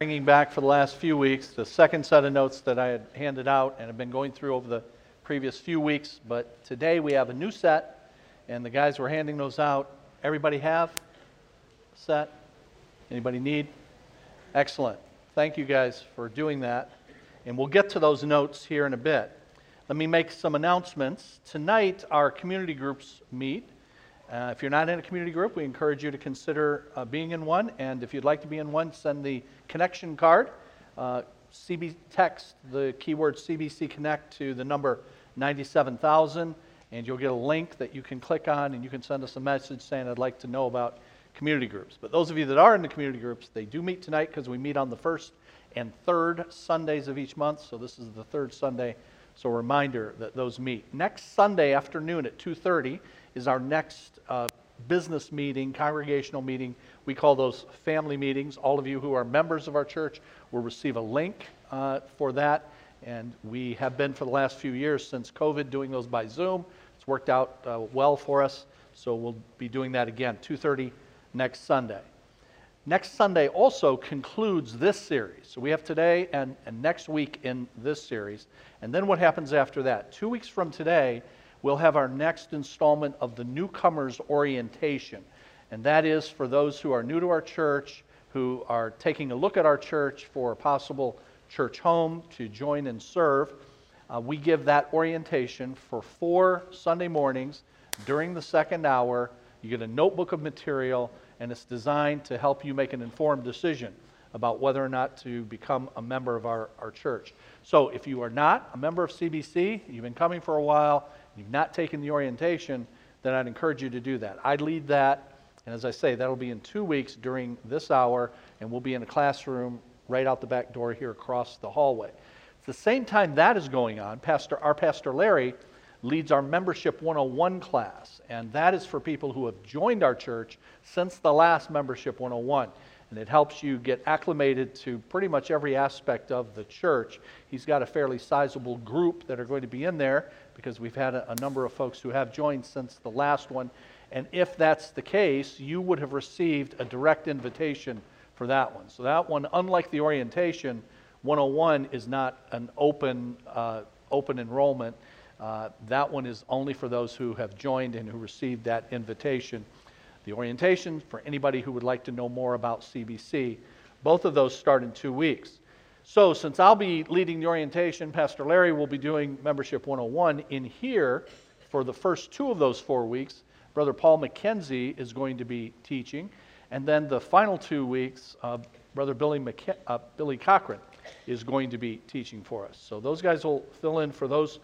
bringing back for the last few weeks the second set of notes that I had handed out and have been going through over the previous few weeks. But today we have a new set, and the guys were handing those out. Everybody have set? Anybody need? Excellent. Thank you guys for doing that. And we'll get to those notes here in a bit. Let me make some announcements. Tonight, our community groups meet. Uh, if you're not in a community group, we encourage you to consider uh, being in one. And if you'd like to be in one, send the connection card. Uh, CB text the keyword CBC Connect to the number 97,000, and you'll get a link that you can click on, and you can send us a message saying, I'd like to know about community groups. But those of you that are in the community groups, they do meet tonight because we meet on the first and third Sundays of each month. So this is the third Sunday. So a reminder that those meet. Next Sunday afternoon at 2:30 is our next uh, business meeting, congregational meeting. We call those family meetings. All of you who are members of our church will receive a link uh, for that. And we have been for the last few years since COVID doing those by Zoom. It's worked out uh, well for us. So we'll be doing that again, 2:30 next Sunday. Next Sunday also concludes this series. So we have today and, and next week in this series. And then what happens after that? Two weeks from today, we'll have our next installment of the newcomers orientation. And that is for those who are new to our church, who are taking a look at our church for a possible church home to join and serve. Uh, we give that orientation for four Sunday mornings during the second hour. You get a notebook of material, and it's designed to help you make an informed decision about whether or not to become a member of our, our church. So if you are not a member of CBC, you've been coming for a while, you've not taken the orientation, then I'd encourage you to do that. I'd lead that, and as I say, that'll be in two weeks during this hour, and we'll be in a classroom right out the back door here across the hallway. At the same time that is going on, Pastor, our Pastor Larry leads our Membership 101 class, and that is for people who have joined our church since the last Membership 101 and it helps you get acclimated to pretty much every aspect of the church. He's got a fairly sizable group that are going to be in there because we've had a, a, number of folks who have joined since the last one. And if that's the case, you would have received a direct invitation for that one. So, that one, unlike the orientation, 101 is not an open, uh, open enrollment. Uh, that one is only for those who have joined and who received that invitation the orientation for anybody who would like to know more about CBC. Both of those start in two weeks. So, since I'll be leading the orientation, Pastor Larry will be doing Membership 101 in here for the first two of those four weeks. Brother Paul McKenzie is going to be teaching. And then the final two weeks, uh, Brother Billy, McK- uh, Billy Cochran is going to be teaching for us. So, those guys will fill in for those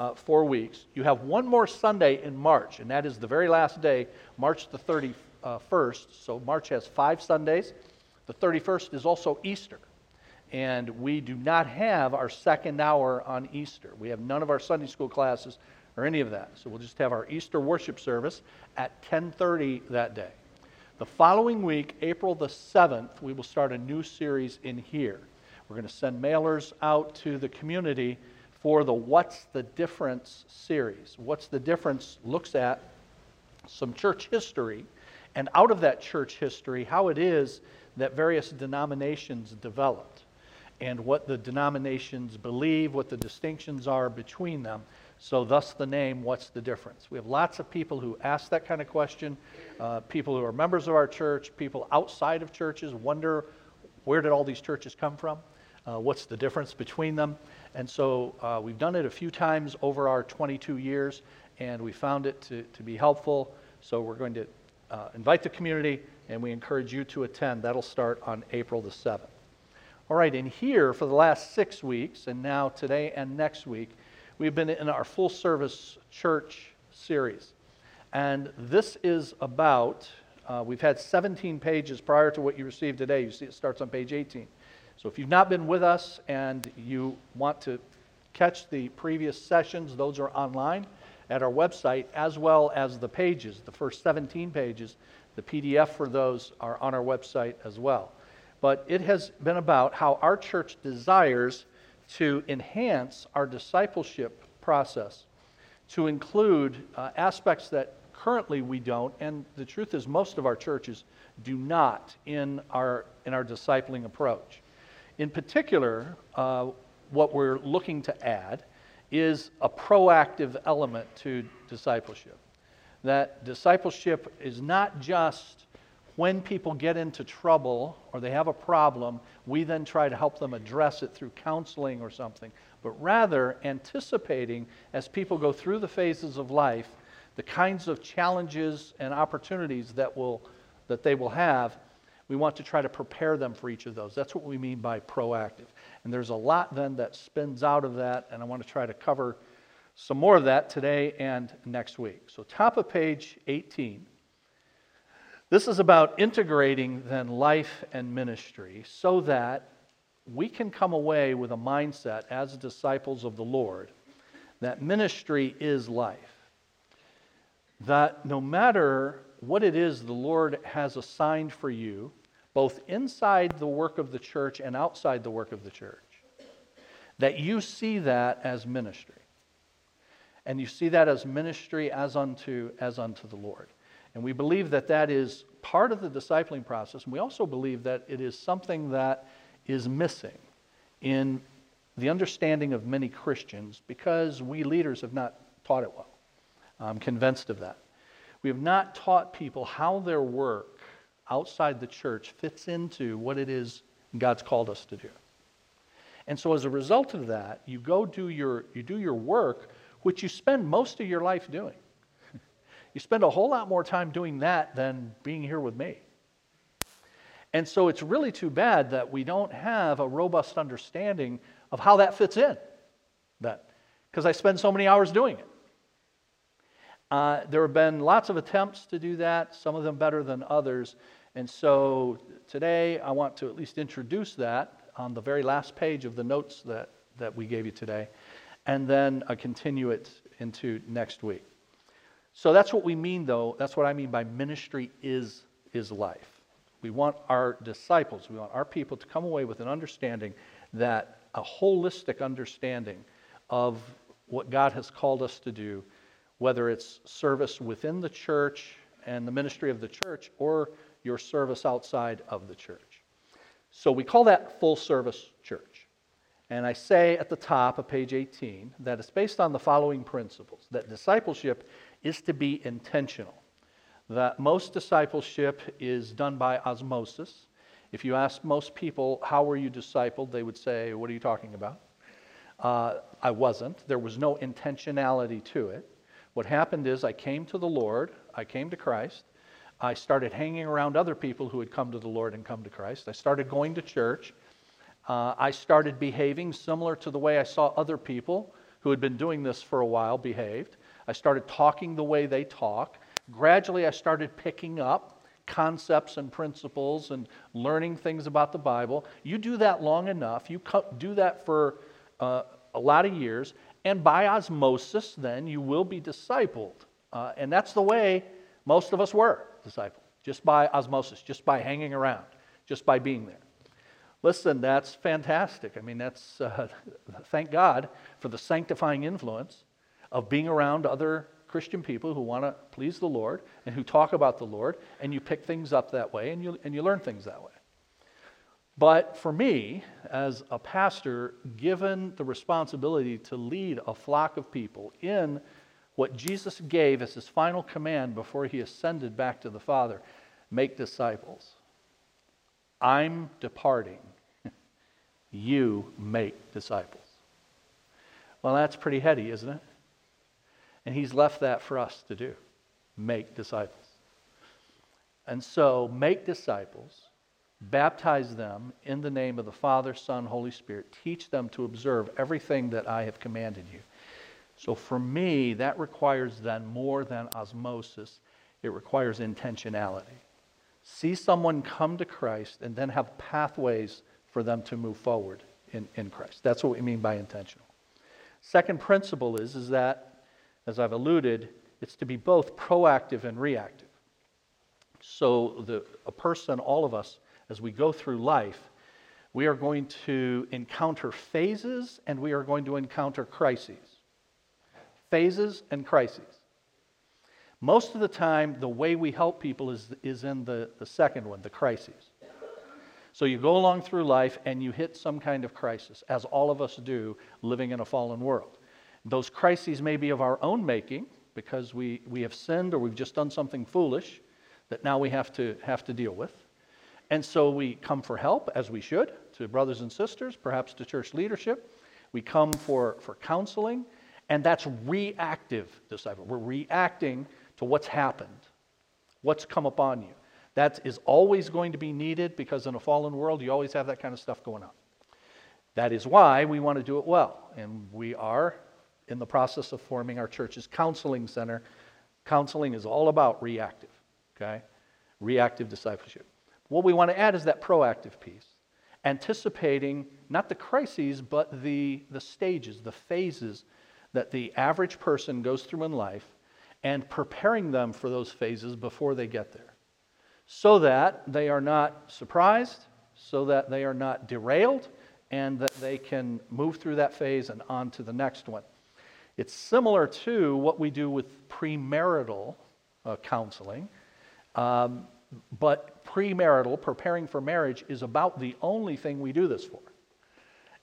uh, four weeks. You have one more Sunday in March, and that is the very last day, March the 31st. So March has five Sundays. The 31st is also Easter. And we do not have our second hour on Easter. We have none of our Sunday school classes or any of that. So we'll just have our Easter worship service at 10:30 that day. The following week, April the 7th, we will start a new series in here. We're going to send mailers out to the community for the What's the Difference series. What's the Difference looks at some church history, and out of that church history, how it is that various denominations developed, and what the denominations believe, what the distinctions are between them. So, thus the name, What's the Difference? We have lots of people who ask that kind of question, uh, people who are members of our church, people outside of churches wonder where did all these churches come from? Uh, what's the difference between them? And so uh, we've done it a few times over our 22 years, and we found it to, to be helpful. So we're going to uh, invite the community, and we encourage you to attend. That'll start on April the 7th. All right, and here for the last six weeks, and now today and next week, we've been in our full service church series. And this is about, uh, we've had 17 pages prior to what you received today. You see it starts on page 18. So if you've not been with us and you want to catch the previous sessions, those are online at our website, as well as the pages, the first 17 pages. The PDF for those are on our website as well. But it has been about how our church desires to enhance our discipleship process, to include uh, aspects that currently we don't, and the truth is, most of our churches do not in our, in our discipling approach. In particular, uh, what we're looking to add is a proactive element to discipleship. That discipleship is not just when people get into trouble or they have a problem, we then try to help them address it through counseling or something, but rather anticipating as people go through the phases of life the kinds of challenges and opportunities that, will, that they will have. We want to try to prepare them for each of those. That's what we mean by proactive. And there's a lot then that spins out of that, and I want to try to cover some more of that today and next week. So, top of page 18. This is about integrating then life and ministry so that we can come away with a mindset as disciples of the Lord that ministry is life. That no matter what it is the Lord has assigned for you, both inside the work of the church and outside the work of the church, that you see that as ministry. And you see that as ministry as unto, as unto the Lord. And we believe that that is part of the discipling process. And we also believe that it is something that is missing in the understanding of many Christians because we leaders have not taught it well. I'm convinced of that. We have not taught people how their work outside the church fits into what it is God's called us to do. And so as a result of that, you go do your you do your work which you spend most of your life doing. you spend a whole lot more time doing that than being here with me. And so it's really too bad that we don't have a robust understanding of how that fits in. Because I spend so many hours doing it. Uh, there have been lots of attempts to do that, some of them better than others. And so today I want to at least introduce that on the very last page of the notes that, that we gave you today, and then I continue it into next week. So that's what we mean, though. That's what I mean by ministry is, is life. We want our disciples, we want our people to come away with an understanding that a holistic understanding of what God has called us to do, whether it's service within the church and the ministry of the church or your service outside of the church. So we call that full service church. And I say at the top of page 18 that it's based on the following principles that discipleship is to be intentional that most discipleship is done by osmosis. If you ask most people, How were you discipled? they would say, What are you talking about? Uh, I wasn't. There was no intentionality to it. What happened is I came to the Lord, I came to Christ. I started hanging around other people who had come to the Lord and come to Christ. I started going to church. Uh, I started behaving similar to the way I saw other people who had been doing this for a while behaved. I started talking the way they talk gradually I started picking up concepts and principles and learning things about the Bible. You do that long enough, you do that for uh, a lot of years, and by osmosis, then you will be discipled. Uh, and that's the way most of us were discipled, just by osmosis, just by hanging around, just by being there. Listen, that's fantastic. I mean, that's, uh, thank God for the sanctifying influence of being around other Christian people who want to please the Lord and who talk about the Lord, and you pick things up that way and you, and you learn things that way. But for me, as a pastor, given the responsibility to lead a flock of people in what Jesus gave as his final command before he ascended back to the Father make disciples. I'm departing. you make disciples. Well, that's pretty heady, isn't it? And he's left that for us to do make disciples. And so, make disciples, baptize them in the name of the Father, Son, Holy Spirit, teach them to observe everything that I have commanded you. So, for me, that requires then more than osmosis, it requires intentionality. See someone come to Christ and then have pathways for them to move forward in, in Christ. That's what we mean by intentional. Second principle is, is that as I've alluded, it's to be both proactive and reactive. So, the, a person, all of us, as we go through life, we are going to encounter phases and we are going to encounter crises. Phases and crises. Most of the time, the way we help people is, is in the, the second one, the crises. So you go along through life and you hit some kind of crisis, as all of us do living in a fallen world. Those crises may be of our own making because we, we have sinned or we've just done something foolish that now we have to, have to deal with. And so we come for help, as we should, to brothers and sisters, perhaps to church leadership. We come for, for counseling, and that's reactive disciple. We're reacting to what's happened, what's come upon you. That is always going to be needed because in a fallen world, you always have that kind of stuff going on. That is why we want to do it well. And we are in the process of forming our church's counseling center. Counseling is all about reactive, okay? Reactive discipleship. What we want to add is that proactive piece, anticipating not the crises, but the, the stages, the phases that the average person goes through in life, and preparing them for those phases before they get there so that they are not surprised, so that they are not derailed, and that they can move through that phase and on to the next one. It's similar to what we do with premarital uh, counseling, um, but premarital, preparing for marriage, is about the only thing we do this for.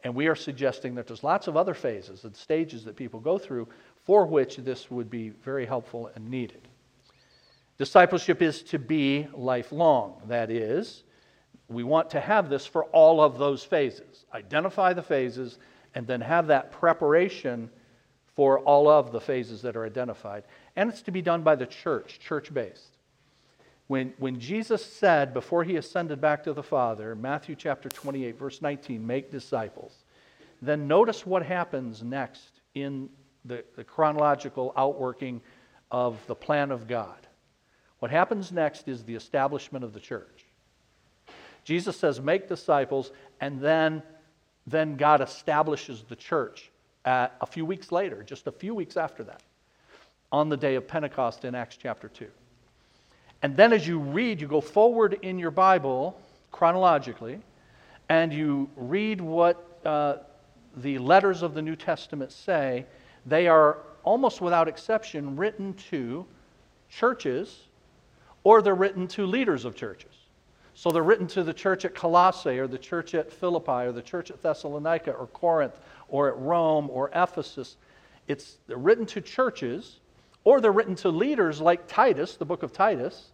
And we are suggesting that there's lots of other phases and stages that people go through for which this would be very helpful and needed. Discipleship is to be lifelong. That is, we want to have this for all of those phases. Identify the phases and then have that preparation for all of the phases that are identified. And it's to be done by the church, church based. When, when Jesus said before he ascended back to the Father, Matthew chapter 28, verse 19, make disciples, then notice what happens next in the, the chronological outworking of the plan of God. What happens next is the establishment of the church. Jesus says, make disciples, and then, then God establishes the church a few weeks later, just a few weeks after that, on the day of Pentecost in Acts chapter 2. And then as you read, you go forward in your Bible chronologically, and you read what uh, the letters of the New Testament say, they are almost without exception written to churches or they're written to leaders of churches. So they're written to the church at Colossae, or the church at Philippi, or the church at Thessalonica, or Corinth, or at Rome, or Ephesus. It's written to churches, or they're written to leaders like Titus, the book of Titus,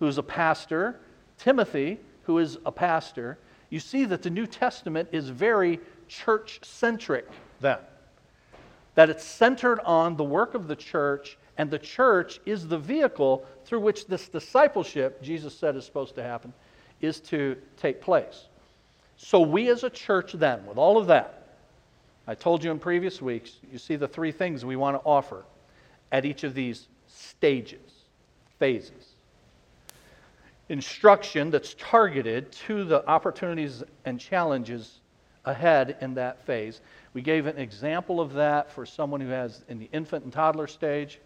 who's a pastor, Timothy, who is a pastor. You see that the New Testament is very church centric then. That it's centered on the work of the church and the church is the vehicle through which this discipleship, Jesus said, is supposed to happen, is to take place. So, we as a church, then, with all of that, I told you in previous weeks, you see the three things we want to offer at each of these stages, phases. Instruction that's targeted to the opportunities and challenges ahead in that phase. We gave an example of that for someone who has in the infant and toddler stage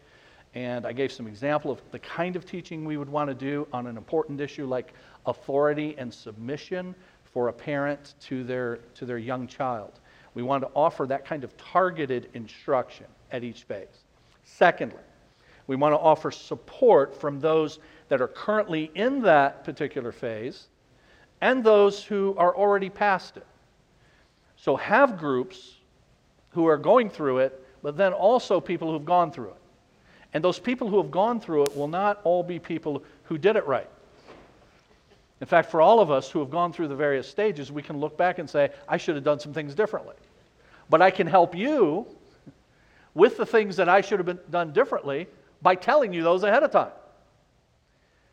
and I gave some example of the kind of teaching we would want to do on an important issue like authority and submission for a parent to their, to their young child. We want to offer that kind of targeted instruction at each phase. Secondly, we want to offer support from those that are currently in that particular phase and those who are already past it. So have groups who are going through it, but then also people who've gone through it. And those people who have gone through it will not all be people who did it right. In fact, for all of us who have gone through the various stages, we can look back and say, I should have done some things differently. But I can help you with the things that I should have been done differently by telling you those ahead of time.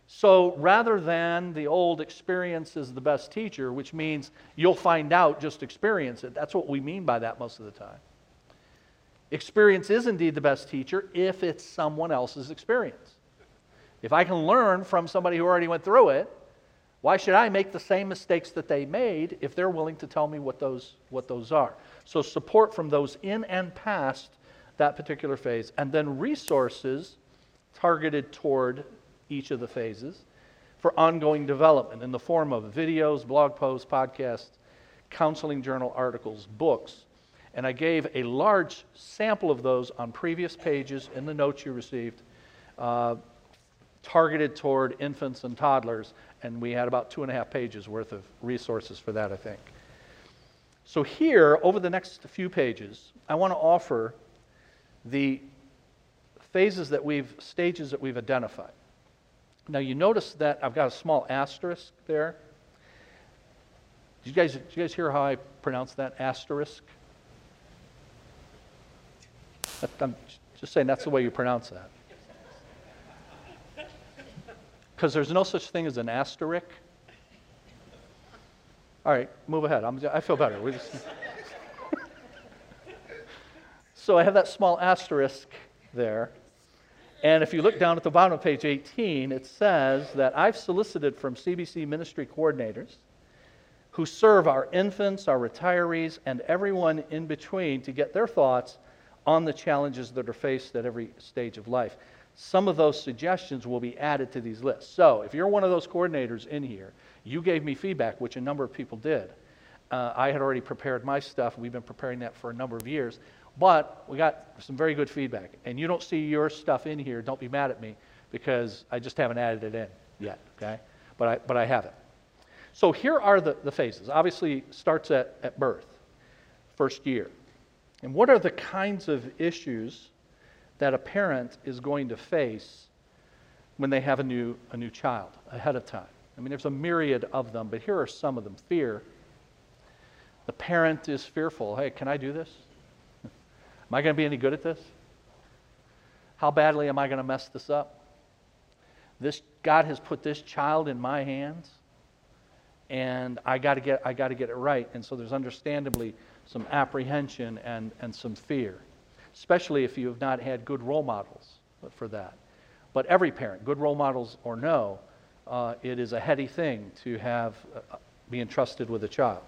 So rather than the old experience is the best teacher, which means you'll find out, just experience it, that's what we mean by that most of the time. Experience is indeed the best teacher if it's someone else's experience. If I can learn from somebody who already went through it, why should I make the same mistakes that they made if they're willing to tell me what those, what those are? So, support from those in and past that particular phase, and then resources targeted toward each of the phases for ongoing development in the form of videos, blog posts, podcasts, counseling journal articles, books, and I gave a large sample of those on previous pages in the notes you received uh, targeted toward infants and toddlers, and we had about two and a half pages worth of resources for that, I think. So, here, over the next few pages, I want to offer the phases that we've, stages that we've identified. Now, you notice that I've got a small asterisk there. Did you guys, did you guys hear how I pronounce that asterisk? I'm just saying that's the way you pronounce that. Because there's no such thing as an asterisk. All right, move ahead. I'm, i feel better. We Just... so I have that small asterisk there. And if you look down at the bottom of page 18, it says that I've solicited from CBC ministry coordinators who serve our infants, our retirees, and everyone in between to get their thoughts on the challenges that are faced at every stage of life. Some of those suggestions will be added to these lists. So if you're one of those coordinators in here, you gave me feedback, which a number of people did. Uh, I had already prepared my stuff. We've been preparing that for a number of years. But we got some very good feedback. And you don't see your stuff in here, don't be mad at me because I just haven't added it in yet, okay? But I, but I have it. So here are the, the phases. Obviously, starts at, at birth, first year. And what are the kinds of issues that a parent is going to face when they have a new, a new child ahead of time? I mean, there's a myriad of them, but here are some of them. Fear. The parent is fearful. Hey, can I do this? Am I going to be any good at this? How badly am I going to mess this up? This God has put this child in my hands, and I got to get I got to get it right. And so there's understandably some apprehension and, and some fear, especially if you have not had good role models for that. But every parent, good role models or no, uh, it is a heady thing to have uh, be entrusted with a child.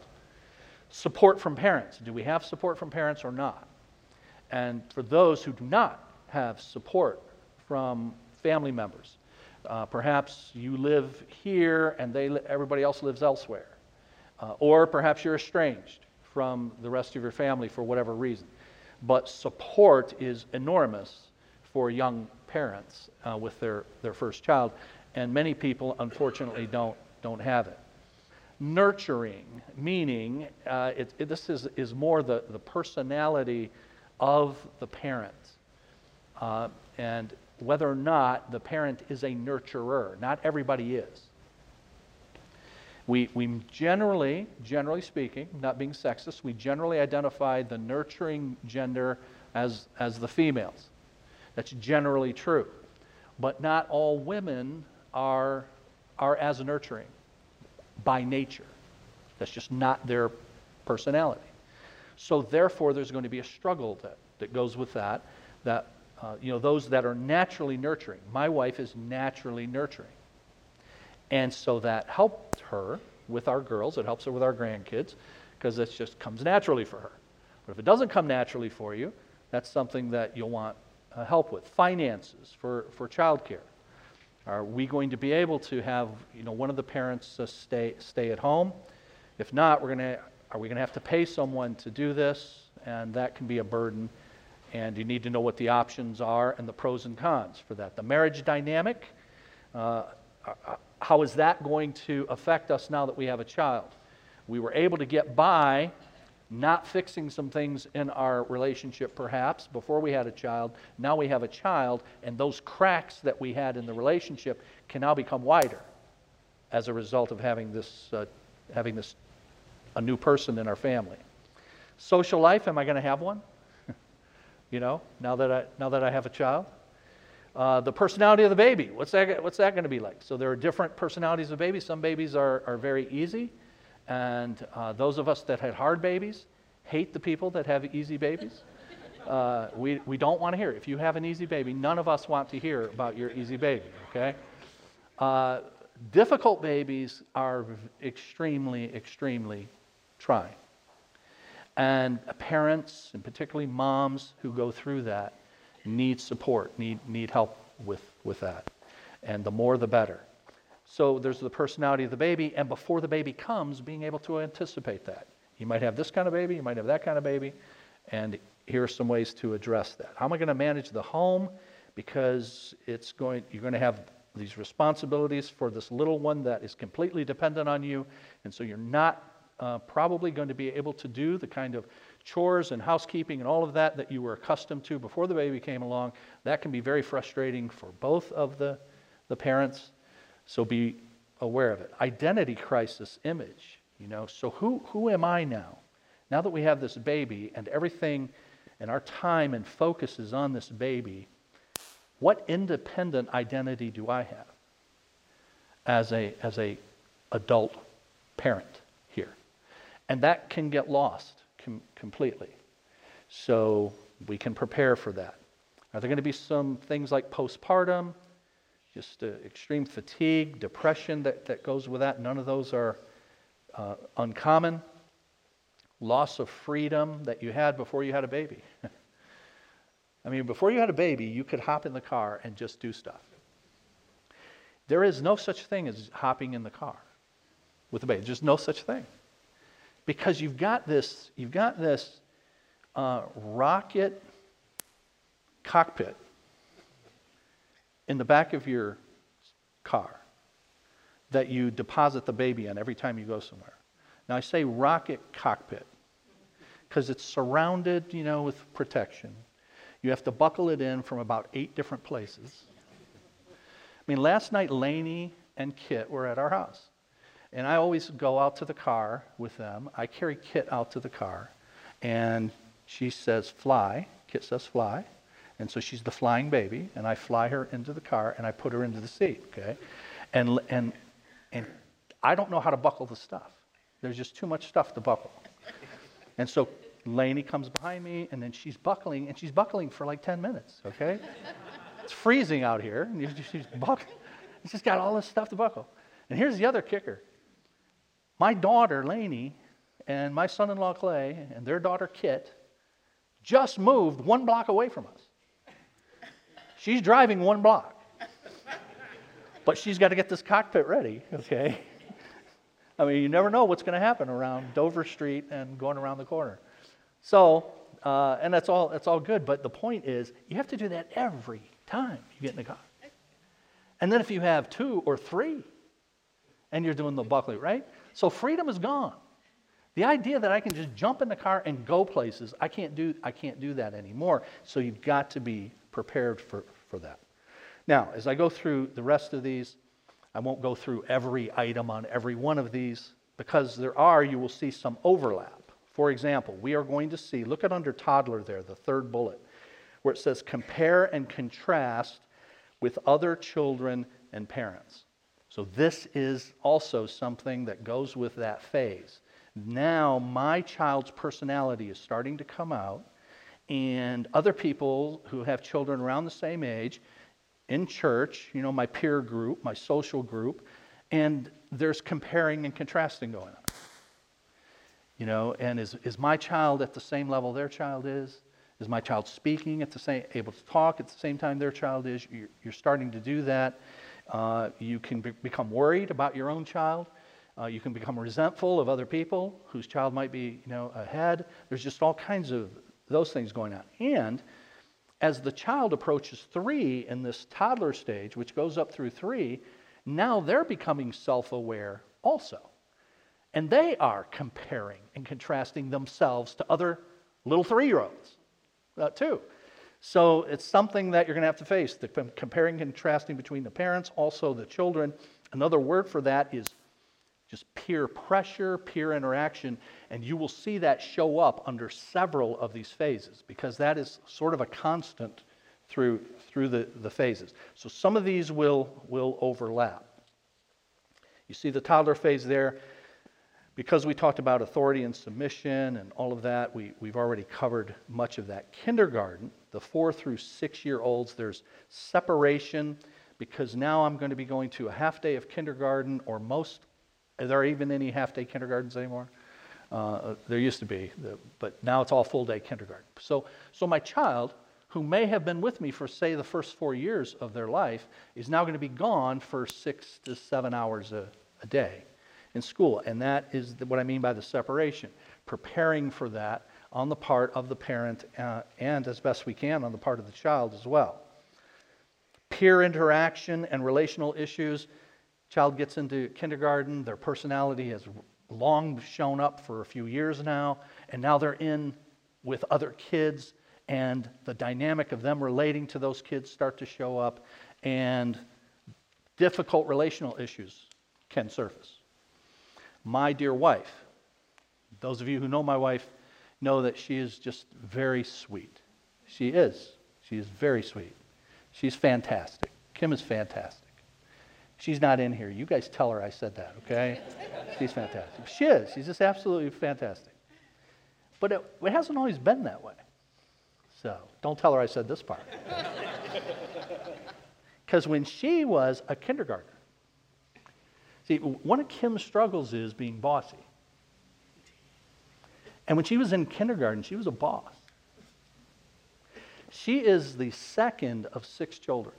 Support from parents. Do we have support from parents or not? And for those who do not have support from family members, uh, perhaps you live here and they, everybody else lives elsewhere. Uh, or perhaps you're estranged from the rest of your family for whatever reason. But support is enormous for young parents uh, with their, their first child, and many people, unfortunately, don't, don't have it. Nurturing, meaning uh, it, it, this is, is more the, the personality of the parent, uh, and whether or not the parent is a nurturer. Not everybody is. We, we generally, generally speaking, not being sexist, we generally identify the nurturing gender as, as the females. That's generally true. But not all women are, are as nurturing by nature. That's just not their personality. So therefore, there's going to be a struggle that, that goes with that. That uh, you know, those that are naturally nurturing. My wife is naturally nurturing. And so that helped her with our girls, it helps her with our grandkids, because it just comes naturally for her. But if it doesn't come naturally for you, that's something that you'll want uh, help with. Finances for, for childcare. Are we going to be able to have you know, one of the parents uh, stay, stay at home? If not, we're gonna, are we going to have to pay someone to do this? And that can be a burden. And you need to know what the options are and the pros and cons for that. The marriage dynamic. Uh, uh how is that going to affect us now that we have a child? We were able to get by not fixing some things in our relationship, perhaps, before we had a child. Now we have a child, and those cracks that we had in the relationship can now become wider as a result of having this, uh, having this, a new person in our family. Social life, am I going to have one? you know, now that I, now that I have a child? Uh, the personality of the baby, what's that, what's that going to be like? So there are different personalities of babies. Some babies are, are very easy, and uh, those of us that had hard babies hate the people that have easy babies. Uh, we, we don't want to hear. If you have an easy baby, none of us want to hear about your easy baby, okay? Uh, difficult babies are extremely, extremely trying. And parents, and particularly moms who go through that, need support, need, need help with, with that. And the more, the better. So there's the personality of the baby, and before the baby comes, being able to anticipate that. You might have this kind of baby, you might have that kind of baby, and here are some ways to address that. How am I going to manage the home? Because it's going, you're going to have these responsibilities for this little one that is completely dependent on you, and so you're not uh, probably going to be able to do the kind of chores and housekeeping and all of that that you were accustomed to before the baby came along. That can be very frustrating for both of the, the parents. So be aware of it. Identity crisis image, you know. So who, who am I now? Now that we have this baby and everything and our time and focus is on this baby, what independent identity do I have as a, as a adult parent here? And that can get lost com- completely. So we can prepare for that. Are there going to be some things like postpartum, just uh, extreme fatigue, depression that, that goes with that? None of those are uh, uncommon. Loss of freedom that you had before you had a baby. I mean, before you had a baby, you could hop in the car and just do stuff. There is no such thing as hopping in the car with a baby. There's no such thing because you've got this, you've got this uh, rocket cockpit in the back of your car that you deposit the baby in every time you go somewhere. Now I say rocket cockpit because it's surrounded, you know, with protection. You have to buckle it in from about eight different places. I mean, last night Lainey and Kit were at our house. And I always go out to the car with them. I carry Kit out to the car, and she says, fly. Kit says, fly. And so she's the flying baby, and I fly her into the car and I put her into the seat, okay? And, and, and I don't know how to buckle the stuff. There's just too much stuff to buckle. And so Lainey comes behind me, and then she's buckling, and she's buckling for like 10 minutes, okay? it's freezing out here, and she's buckling. She's got all this stuff to buckle. And here's the other kicker my daughter, Lainey, and my son in law, Clay, and their daughter, Kit, just moved one block away from us. She's driving one block. But she's got to get this cockpit ready, okay? I mean, you never know what's going to happen around Dover Street and going around the corner. So, uh, and that's all, that's all good. But the point is, you have to do that every time you get in the car. And then if you have two or three, and you're doing the buckling, right? So freedom is gone. The idea that I can just jump in the car and go places, I can't do, I can't do that anymore. So you've got to be prepared for, for that. Now, as I go through the rest of these, I won't go through every item on every one of these because there are, you will see some overlap. For example, we are going to see, look at under toddler there, the third bullet, where it says compare and contrast with other children and parents. So, this is also something that goes with that phase. Now, my child's personality is starting to come out, and other people who have children around the same age in church, you know, my peer group, my social group, and there's comparing and contrasting going on. You know, and is, is my child at the same level their child is? Is my child speaking at the same, able to talk at the same time their child is? You're, you're starting to do that. Uh, you can be- become worried about your own child. Uh, you can become resentful of other people whose child might be, you know, ahead. There's just all kinds of those things going on. And as the child approaches three in this toddler stage, which goes up through three, now they're becoming self aware also. And they are comparing and contrasting themselves to other little three year olds, uh, too. So it's something that you're going to have to face the comparing and contrasting between the parents, also the children. Another word for that is just peer pressure, peer interaction, and you will see that show up under several of these phases because that is sort of a constant through, through the, the phases. So some of these will, will overlap. You see the toddler phase there. Because we talked about authority and submission and all of that, we, we've already covered much of that. Kindergarten, the four through six year olds, there's separation because now I'm going to be going to a half day of kindergarten or most, are there even any half day kindergartens anymore? Uh, there used to be, but now it's all full day kindergarten. So, so my child, who may have been with me for, say, the first four years of their life, is now going to be gone for six to seven hours a, a day in school. And that is what I mean by the separation, preparing for that on the part of the parent uh, and as best we can on the part of the child as well. peer interaction and relational issues. Child gets into kindergarten, their personality has long shown up for a few years now, and now they're in with other kids, and the dynamic of them relating to those kids start to show up, and difficult relational issues can surface. My dear wife, those of you who know my wife know that she is just very sweet. She is. She is very sweet. She's fantastic. Kim is fantastic. She's not in here. You guys tell her I said that, okay? She's fantastic. She is. She's just absolutely fantastic. But it, it hasn't always been that way. So don't tell her I said this part. Because when she was a kindergartner, see, one of Kim's struggles is being bossy. And when she was in kindergarten, she was a boss. She is the second of six children.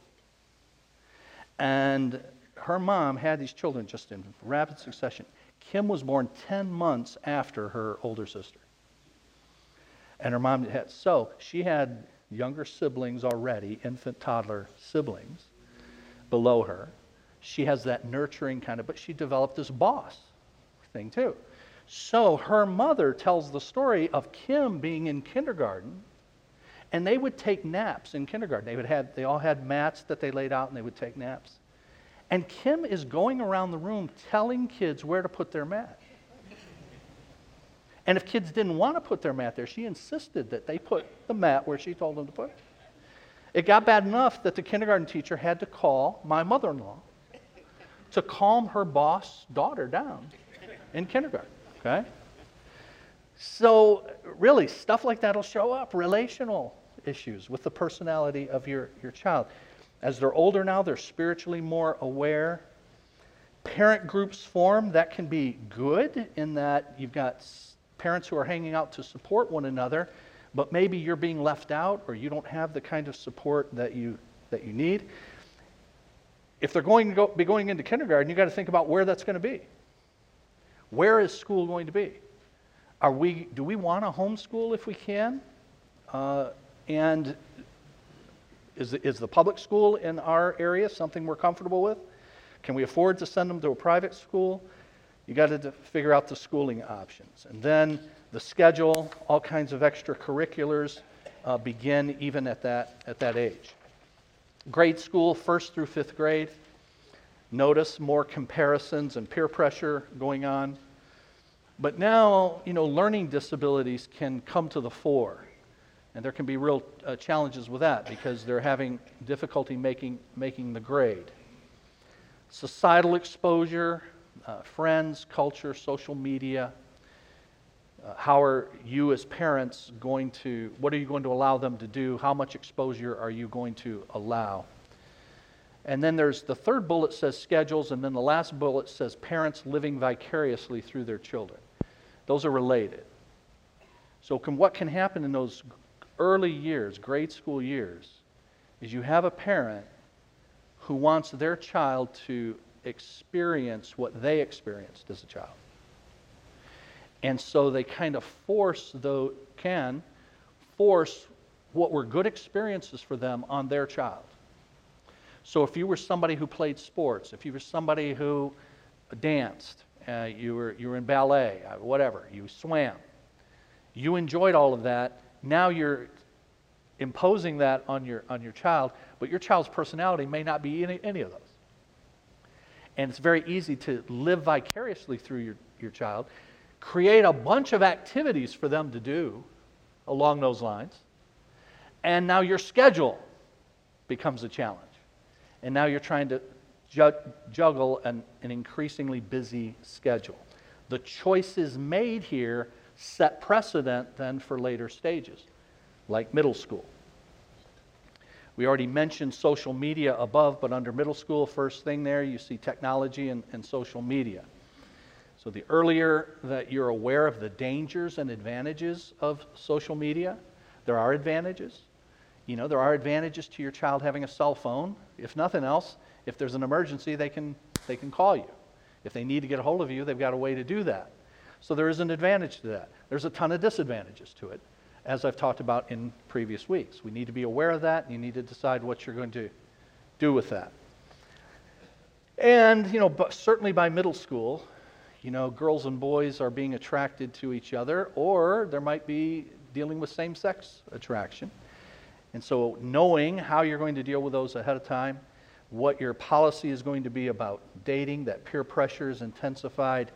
And her mom had these children just in rapid succession. Kim was born 10 months after her older sister. And her mom had, so she had younger siblings already, infant, toddler siblings below her. She has that nurturing kind of, but she developed this boss thing too. So her mother tells the story of Kim being in kindergarten, and they would take naps in kindergarten. They, would have, they all had mats that they laid out, and they would take naps. And Kim is going around the room telling kids where to put their mat. And if kids didn't want to put their mat there, she insisted that they put the mat where she told them to put it. It got bad enough that the kindergarten teacher had to call my mother in law to calm her boss daughter down in kindergarten. Okay? So, really, stuff like that will show up relational issues with the personality of your, your child. As they're older now, they're spiritually more aware. Parent groups form. That can be good in that you've got parents who are hanging out to support one another, but maybe you're being left out or you don't have the kind of support that you, that you need. If they're going to go, be going into kindergarten, you've got to think about where that's going to be. Where is school going to be? Are we, do we want to homeschool if we can? Uh, and is, is the public school in our area something we're comfortable with? Can we afford to send them to a private school? You got to figure out the schooling options. And then the schedule, all kinds of extracurriculars uh, begin even at that, at that age. Grade school, first through fifth grade. Notice more comparisons and peer pressure going on. But now, you know, learning disabilities can come to the fore. And there can be real uh, challenges with that because they're having difficulty making, making the grade. Societal exposure, uh, friends, culture, social media. Uh, how are you as parents going to, what are you going to allow them to do? How much exposure are you going to allow? And then there's the third bullet says schedules, and then the last bullet says parents living vicariously through their children. Those are related. So, can, what can happen in those early years, grade school years, is you have a parent who wants their child to experience what they experienced as a child. And so they kind of force, though, can force what were good experiences for them on their child. So if you were somebody who played sports, if you were somebody who danced, uh, you, were, you were in ballet, uh, whatever, you swam, you enjoyed all of that, now you're imposing that on your, on your child, but your child's personality may not be any, any of those. And it's very easy to live vicariously through your, your child, create a bunch of activities for them to do along those lines, and now your schedule becomes a challenge. And now you're trying to juggle an, an increasingly busy schedule. The choices made here set precedent then for later stages, like middle school. We already mentioned social media above, but under middle school, first thing there, you see technology and, and social media. So the earlier that you're aware of the dangers and advantages of social media, there are advantages. You know, there are advantages to your child having a cell phone. If nothing else, if there's an emergency, they can, they can call you. If they need to get a hold of you, they've got a way to do that. So there is an advantage to that. There's a ton of disadvantages to it as I've talked about in previous weeks. We need to be aware of that, and you need to decide what you're going to, do with that. And, you know, but certainly by middle school, you know, girls and boys are being attracted to each other, or there might be dealing with same sex attraction. And so, knowing how you're going to deal with those ahead of time, what your policy is going to be about dating, that peer pressure is intensified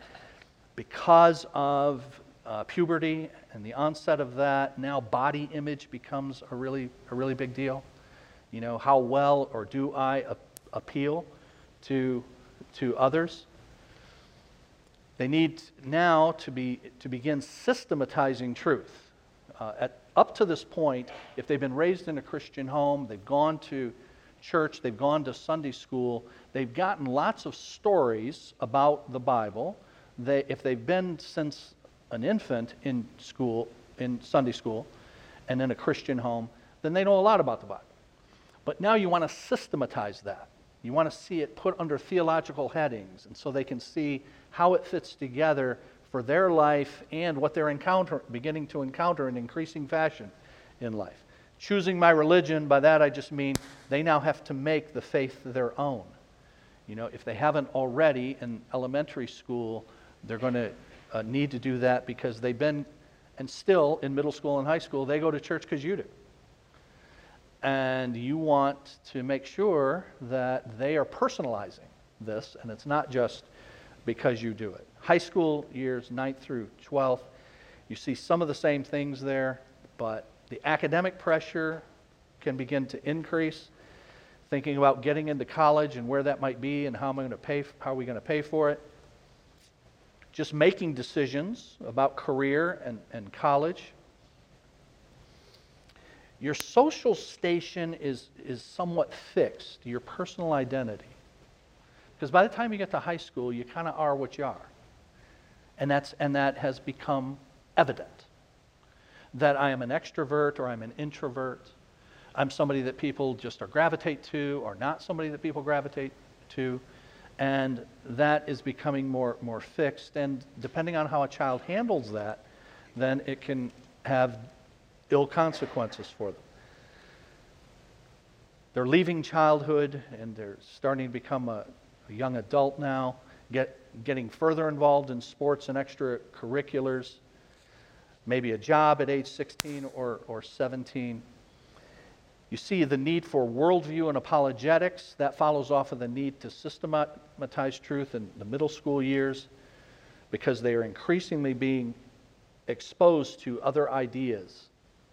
because of uh, puberty and the onset of that. Now, body image becomes a really, a really big deal. You know, how well or do I a- appeal to, to others? They need now to, be, to begin systematizing truth. Uh, at, up to this point, if they've been raised in a Christian home, they've gone to church, they've gone to Sunday school, they've gotten lots of stories about the Bible. They, if they've been since an infant in school, in Sunday school, and in a Christian home, then they know a lot about the Bible. But now you want to systematize that. You want to see it put under theological headings, and so they can see how it fits together for their life and what they're encounter, beginning to encounter in increasing fashion in life. Choosing my religion, by that I just mean they now have to make the faith their own. You know, if they haven't already in elementary school, they're going to uh, need to do that because they've been, and still in middle school and high school, they go to church because you do. And you want to make sure that they are personalizing this, and it's not just because you do it. High school years, 9th through 12th, you see some of the same things there, but the academic pressure can begin to increase. Thinking about getting into college and where that might be and how am I going to pay, how are we going to pay for it? Just making decisions about career and, and college. Your social station is, is somewhat fixed, your personal identity. Because by the time you get to high school, you kind of are what you are. And, that's, and that has become evident that I am an extrovert or I'm an introvert. I'm somebody that people just are gravitate to or not somebody that people gravitate to. And that is becoming more, more fixed. And depending on how a child handles that, then it can have ill consequences for them. They're leaving childhood and they're starting to become a, a young adult now, get, getting further involved in sports and extracurriculars maybe a job at age 16 or, or 17. You see the need for worldview and apologetics. That follows off of the need to systematize truth in the middle school years because they are increasingly being exposed to other ideas.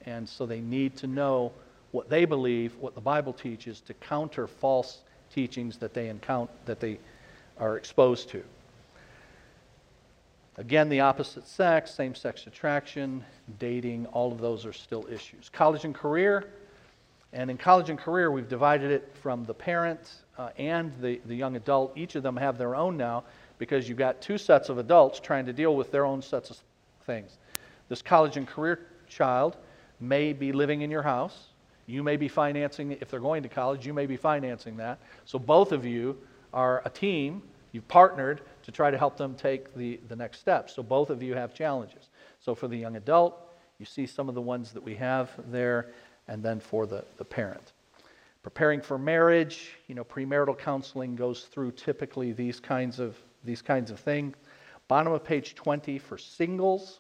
And so they need to know what they believe, what the Bible teaches, to counter false teachings that they, encounter, that they are exposed to. Again, the opposite sex, same sex attraction, dating, all of those are still issues. College and career, and in college and career, we've divided it from the parent uh, and the, the young adult. Each of them have their own now because you've got two sets of adults trying to deal with their own sets of things. This college and career child may be living in your house. You may be financing, if they're going to college, you may be financing that. So both of you are a team. You've partnered to try to help them take the, the next steps. So both of you have challenges. So for the young adult, you see some of the ones that we have there, and then for the, the parent. Preparing for marriage, you know, premarital counseling goes through typically these kinds of these kinds of things. Bottom of page 20 for singles.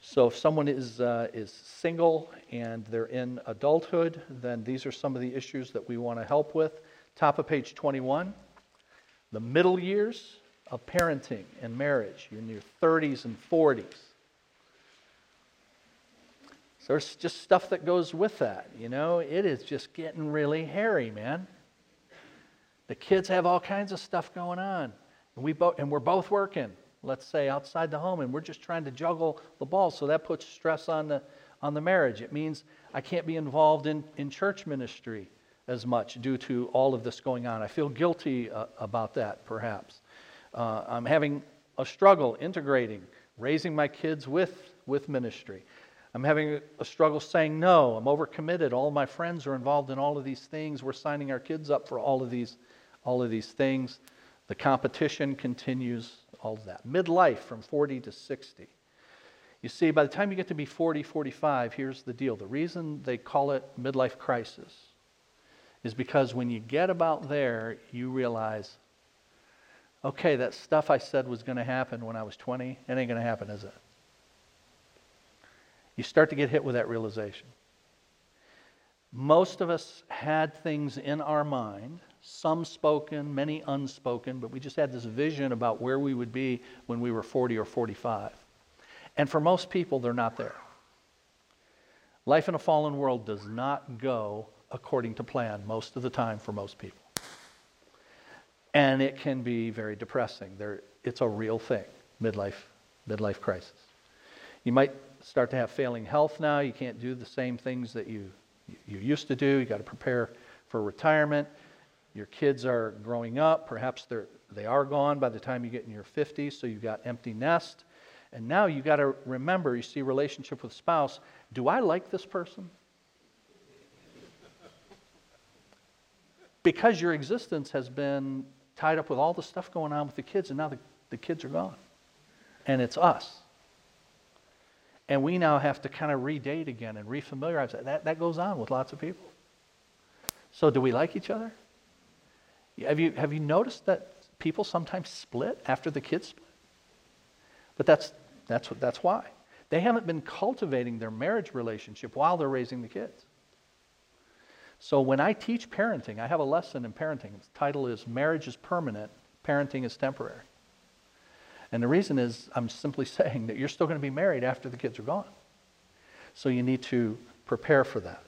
So if someone is, uh, is single and they're in adulthood, then these are some of the issues that we want to help with. Top of page 21 the middle years of parenting and marriage. You're in your 30s and 40s. So there's just stuff that goes with that. You know, it is just getting really hairy, man. The kids have all kinds of stuff going on. And, we bo- and we're both working, let's say, outside the home, and we're just trying to juggle the ball. So that puts stress on the, on the marriage. It means I can't be involved in, in church ministry as much due to all of this going on. I feel guilty uh, about that, perhaps. Uh, I'm having a struggle integrating, raising my kids with, with ministry. I'm having a struggle saying no. I'm overcommitted. All my friends are involved in all of these things. We're signing our kids up for all of these, all of these things. The competition continues, all of that. Midlife from 40 to 60. You see, by the time you get to be 40, 45, here's the deal. The reason they call it midlife crisis is because when you get about there, you realize, okay, that stuff I said was going to happen when I was 20, it ain't going to happen, is it? You start to get hit with that realization. Most of us had things in our mind, some spoken, many unspoken, but we just had this vision about where we would be when we were 40 or 45. And for most people, they're not there. Life in a fallen world does not go according to plan most of the time for most people. And it can be very depressing. There, it's a real thing, midlife, midlife crisis. You might start to have failing health now. You can't do the same things that you, you used to do. You got to prepare for retirement. Your kids are growing up. Perhaps they're, they are gone by the time you get in your 50s, so you've got empty nest. And now you got to remember, you see relationship with spouse. Do I like this person? Because your existence has been tied up with all the stuff going on with the kids, and now the, the kids are gone. And it's us. And we now have to kind of redate again and refamiliarize. That, that goes on with lots of people. So, do we like each other? Have you, have you noticed that people sometimes split after the kids split? But that's, that's, what, that's why. They haven't been cultivating their marriage relationship while they're raising the kids. So when I teach parenting, I have a lesson in parenting. The title is Marriage is Permanent, Parenting is Temporary. And the reason is I'm simply saying that you're still going to be married after the kids are gone. So you need to prepare for that.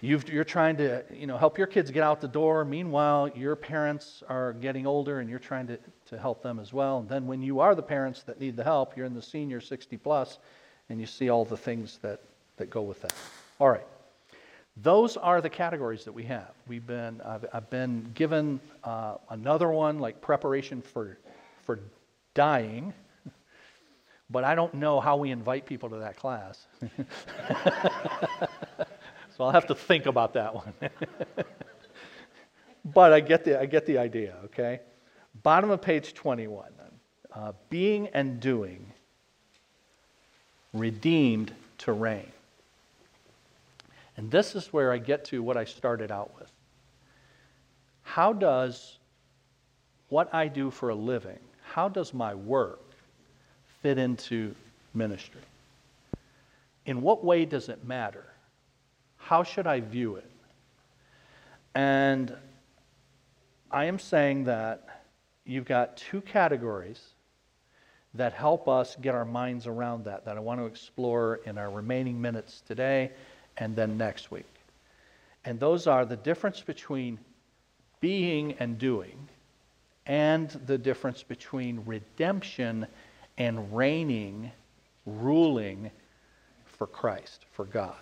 you are trying to you know, help your kids get out the door. Meanwhile, your parents are getting older and you're trying to, to help them as well. And then when you are the parents that need the help, you're in the senior 60 plus, and you see all the things that, that go with that. All right. Those are the categories that we have. We've been, I've, I've been given uh, another one like preparation for, for dying, but I don't know how we invite people to that class. so I'll have to think about that one. but I get, the, I get the idea, okay? Bottom of page 21. Uh, being and doing, redeemed to reign. And this is where I get to what I started out with. How does what I do for a living, how does my work fit into ministry? In what way does it matter? How should I view it? And I am saying that you've got two categories that help us get our minds around that, that I want to explore in our remaining minutes today and then next week. And those are the difference between being and doing, and the difference between redemption and reigning, ruling for Christ, for God.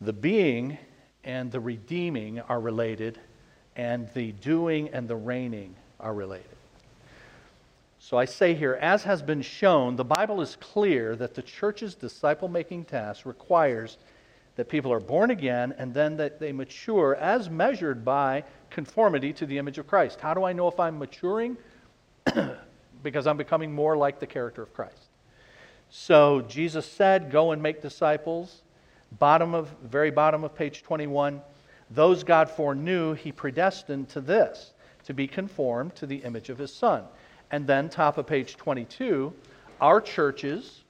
The being and the redeeming are related, and the doing and the reigning are related. So I say here, as has been shown, the Bible is clear that the church's disciple making task requires that people are born again and then that they mature as measured by conformity to the image of Christ. How do I know if I'm maturing? because I'm becoming more like the character of Christ. So Jesus said, Go and make disciples. Bottom of, very bottom of page 21. Those God foreknew, he predestined to this, to be conformed to the image of his Son. And then, top of page 22, our churches,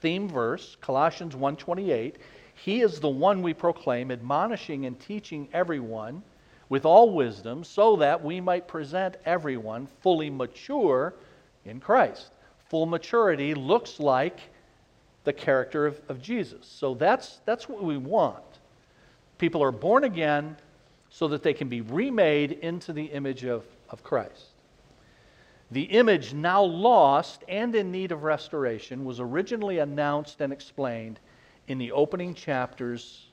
theme verse, Colossians 1:28, he is the one we proclaim, admonishing and teaching everyone with all wisdom, so that we might present everyone fully mature in Christ. Full maturity looks like the character of, of Jesus. So that's, that's what we want. People are born again so that they can be remade into the image of, of Christ. The image, now lost and in need of restoration, was originally announced and explained in the opening chapters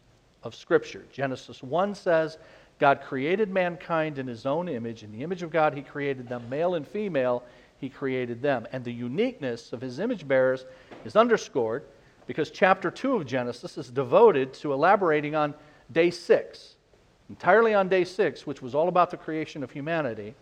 of Scripture. Genesis 1 says, God created mankind in his own image. In the image of God, he created them, male and female, he created them. And the uniqueness of his image bearers is underscored because chapter 2 of Genesis is devoted to elaborating on day 6, entirely on day 6, which was all about the creation of humanity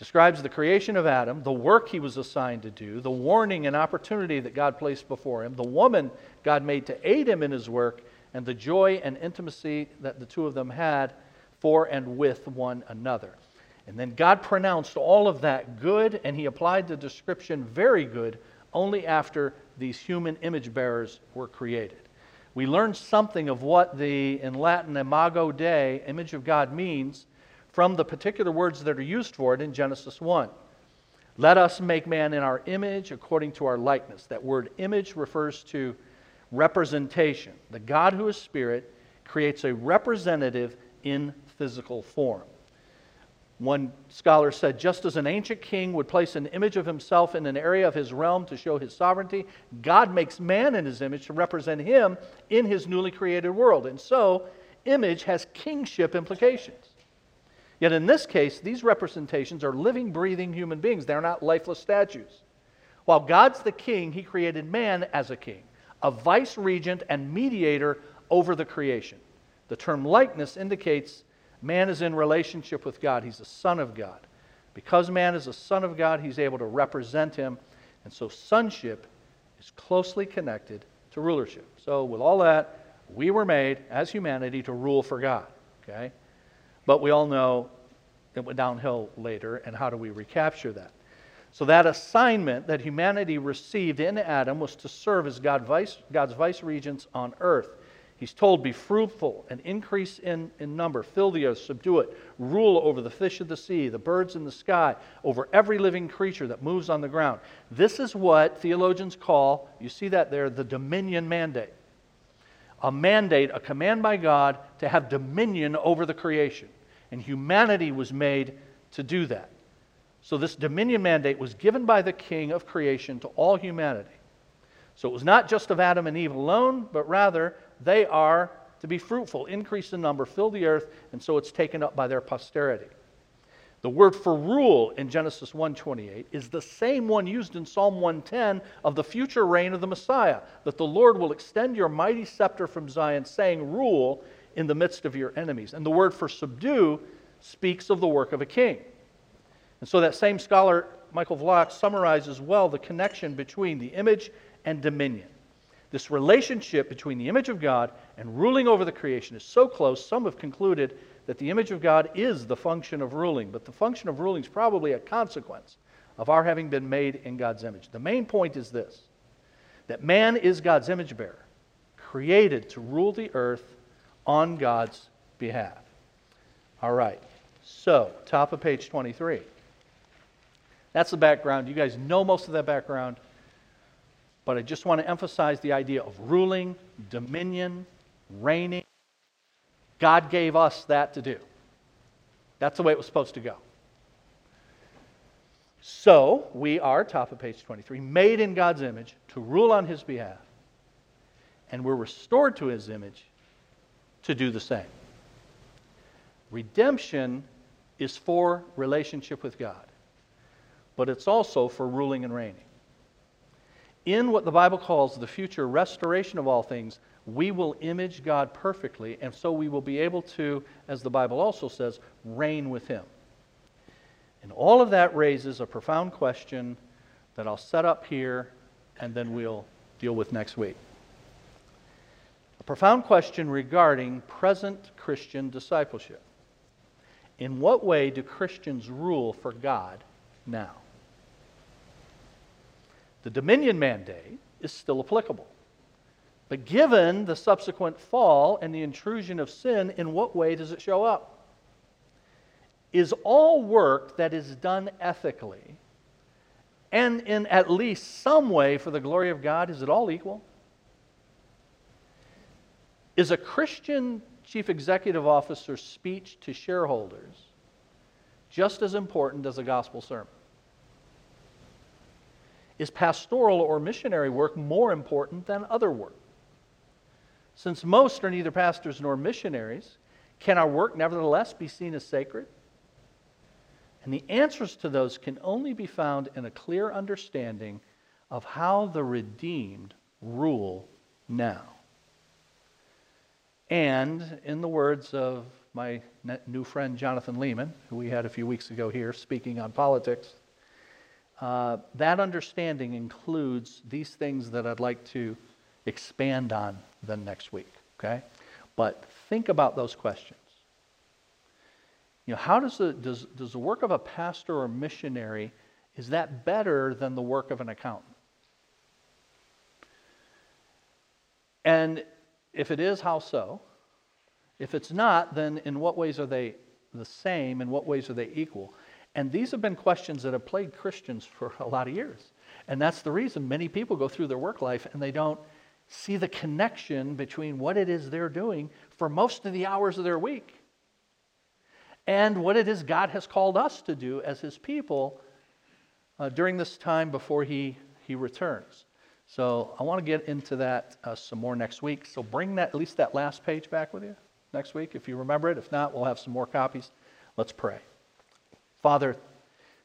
describes the creation of Adam, the work he was assigned to do, the warning and opportunity that God placed before him, the woman God made to aid him in his work, and the joy and intimacy that the two of them had for and with one another. And then God pronounced all of that good, and he applied the description very good only after these human image bearers were created. We learned something of what the, in Latin, imago Dei, image of God, means from the particular words that are used for it in Genesis 1. Let us make man in our image according to our likeness. That word image refers to representation. The God who is spirit creates a representative in physical form. One scholar said, just as an ancient king would place an image of himself in an area of his realm to show his sovereignty, God makes man in his image to represent him in his newly created world. And so, image has kingship implications. Yet in this case, these representations are living, breathing human beings. They're not lifeless statues. While God's the king, he created man as a king, a vice regent and mediator over the creation. The term likeness indicates man is in relationship with God. He's a son of God. Because man is a son of God, he's able to represent him. And so sonship is closely connected to rulership. So, with all that, we were made as humanity to rule for God. Okay? But we all know it went downhill later, and how do we recapture that? So, that assignment that humanity received in Adam was to serve as God vice, God's vice regents on earth. He's told, Be fruitful and increase in, in number, fill the earth, subdue it, rule over the fish of the sea, the birds in the sky, over every living creature that moves on the ground. This is what theologians call, you see that there, the dominion mandate. A mandate, a command by God to have dominion over the creation. And humanity was made to do that. So, this dominion mandate was given by the king of creation to all humanity. So, it was not just of Adam and Eve alone, but rather they are to be fruitful, increase in number, fill the earth, and so it's taken up by their posterity. The word for rule in Genesis 1:28 is the same one used in Psalm 110 of the future reign of the Messiah, that the Lord will extend your mighty scepter from Zion, saying, "Rule in the midst of your enemies." And the word for subdue speaks of the work of a king. And so that same scholar Michael Vlach summarizes well the connection between the image and dominion. This relationship between the image of God and ruling over the creation is so close, some have concluded that the image of God is the function of ruling, but the function of ruling is probably a consequence of our having been made in God's image. The main point is this that man is God's image bearer, created to rule the earth on God's behalf. All right, so, top of page 23. That's the background. You guys know most of that background but I just want to emphasize the idea of ruling, dominion, reigning. God gave us that to do. That's the way it was supposed to go. So, we are, top of page 23, made in God's image to rule on His behalf. And we're restored to His image to do the same. Redemption is for relationship with God, but it's also for ruling and reigning in what the Bible calls the future restoration of all things, we will image God perfectly, and so we will be able to, as the Bible also says, reign with Him. And all of that raises a profound question that I'll set up here and then we'll deal with next week. A profound question regarding present Christian discipleship. In what way do Christians rule for God now? The dominion mandate is still applicable. But given the subsequent fall and the intrusion of sin, in what way does it show up? Is all work that is done ethically and in at least some way for the glory of God, is it all equal? Is a Christian chief executive officer's speech to shareholders just as important as a gospel sermon? Is pastoral or missionary work more important than other work? Since most are neither pastors nor missionaries, can our work nevertheless be seen as sacred? And the answers to those can only be found in a clear understanding of how the redeemed rule now. And in the words of my new friend Jonathan Leeman, who we had a few weeks ago here speaking on politics, uh, that understanding includes these things that I'd like to expand on the next week. Okay? But think about those questions. You know, how does the, does, does the work of a pastor or missionary, is that better than the work of an accountant? And if it is, how so? If it's not, then in what ways are they the same? In what ways are they equal? And these have been questions that have plagued Christians for a lot of years. And that's the reason many people go through their work life and they don't see the connection between what it is they're doing for most of the hours of their week and what it is God has called us to do as His people uh, during this time before He, he returns. So I want to get into that uh, some more next week. So bring that at least that last page back with you next week if you remember it. If not, we'll have some more copies. Let's pray. Father,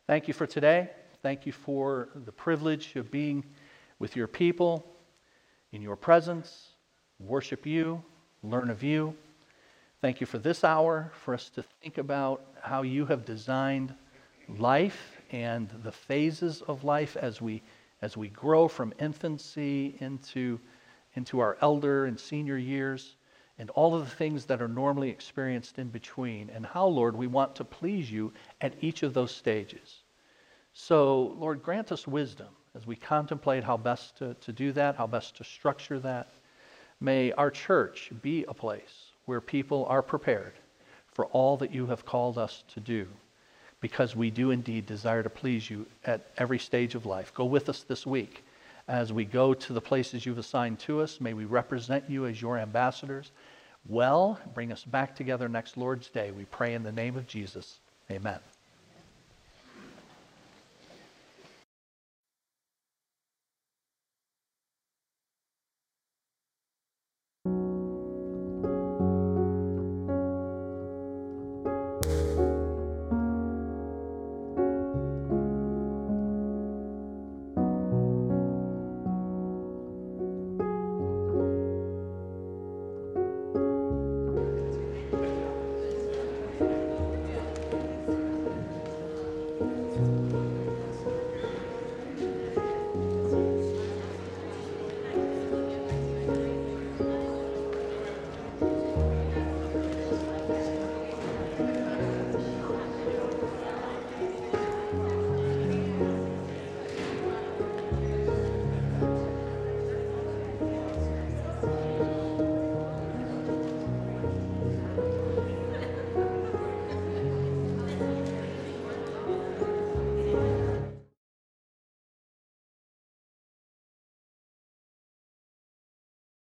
thank you for today. Thank you for the privilege of being with your people in your presence, worship you, learn of you. Thank you for this hour, for us to think about how you have designed life and the phases of life as we, as we grow from infancy into, into our elder and senior years, and all of the things that are normally experienced in between, and how, Lord, we want to please you at each of those stages. So, Lord, grant us wisdom as we contemplate how best to, to do that, how best to structure that. May our church be a place where people are prepared for all that you have called us to do, because we do indeed desire to please you at every stage of life. Go with us this week as we go to the places you've assigned to us. May we represent you as your ambassadors well. Bring us back together next Lord's Day. We pray in the name of Jesus. Amen.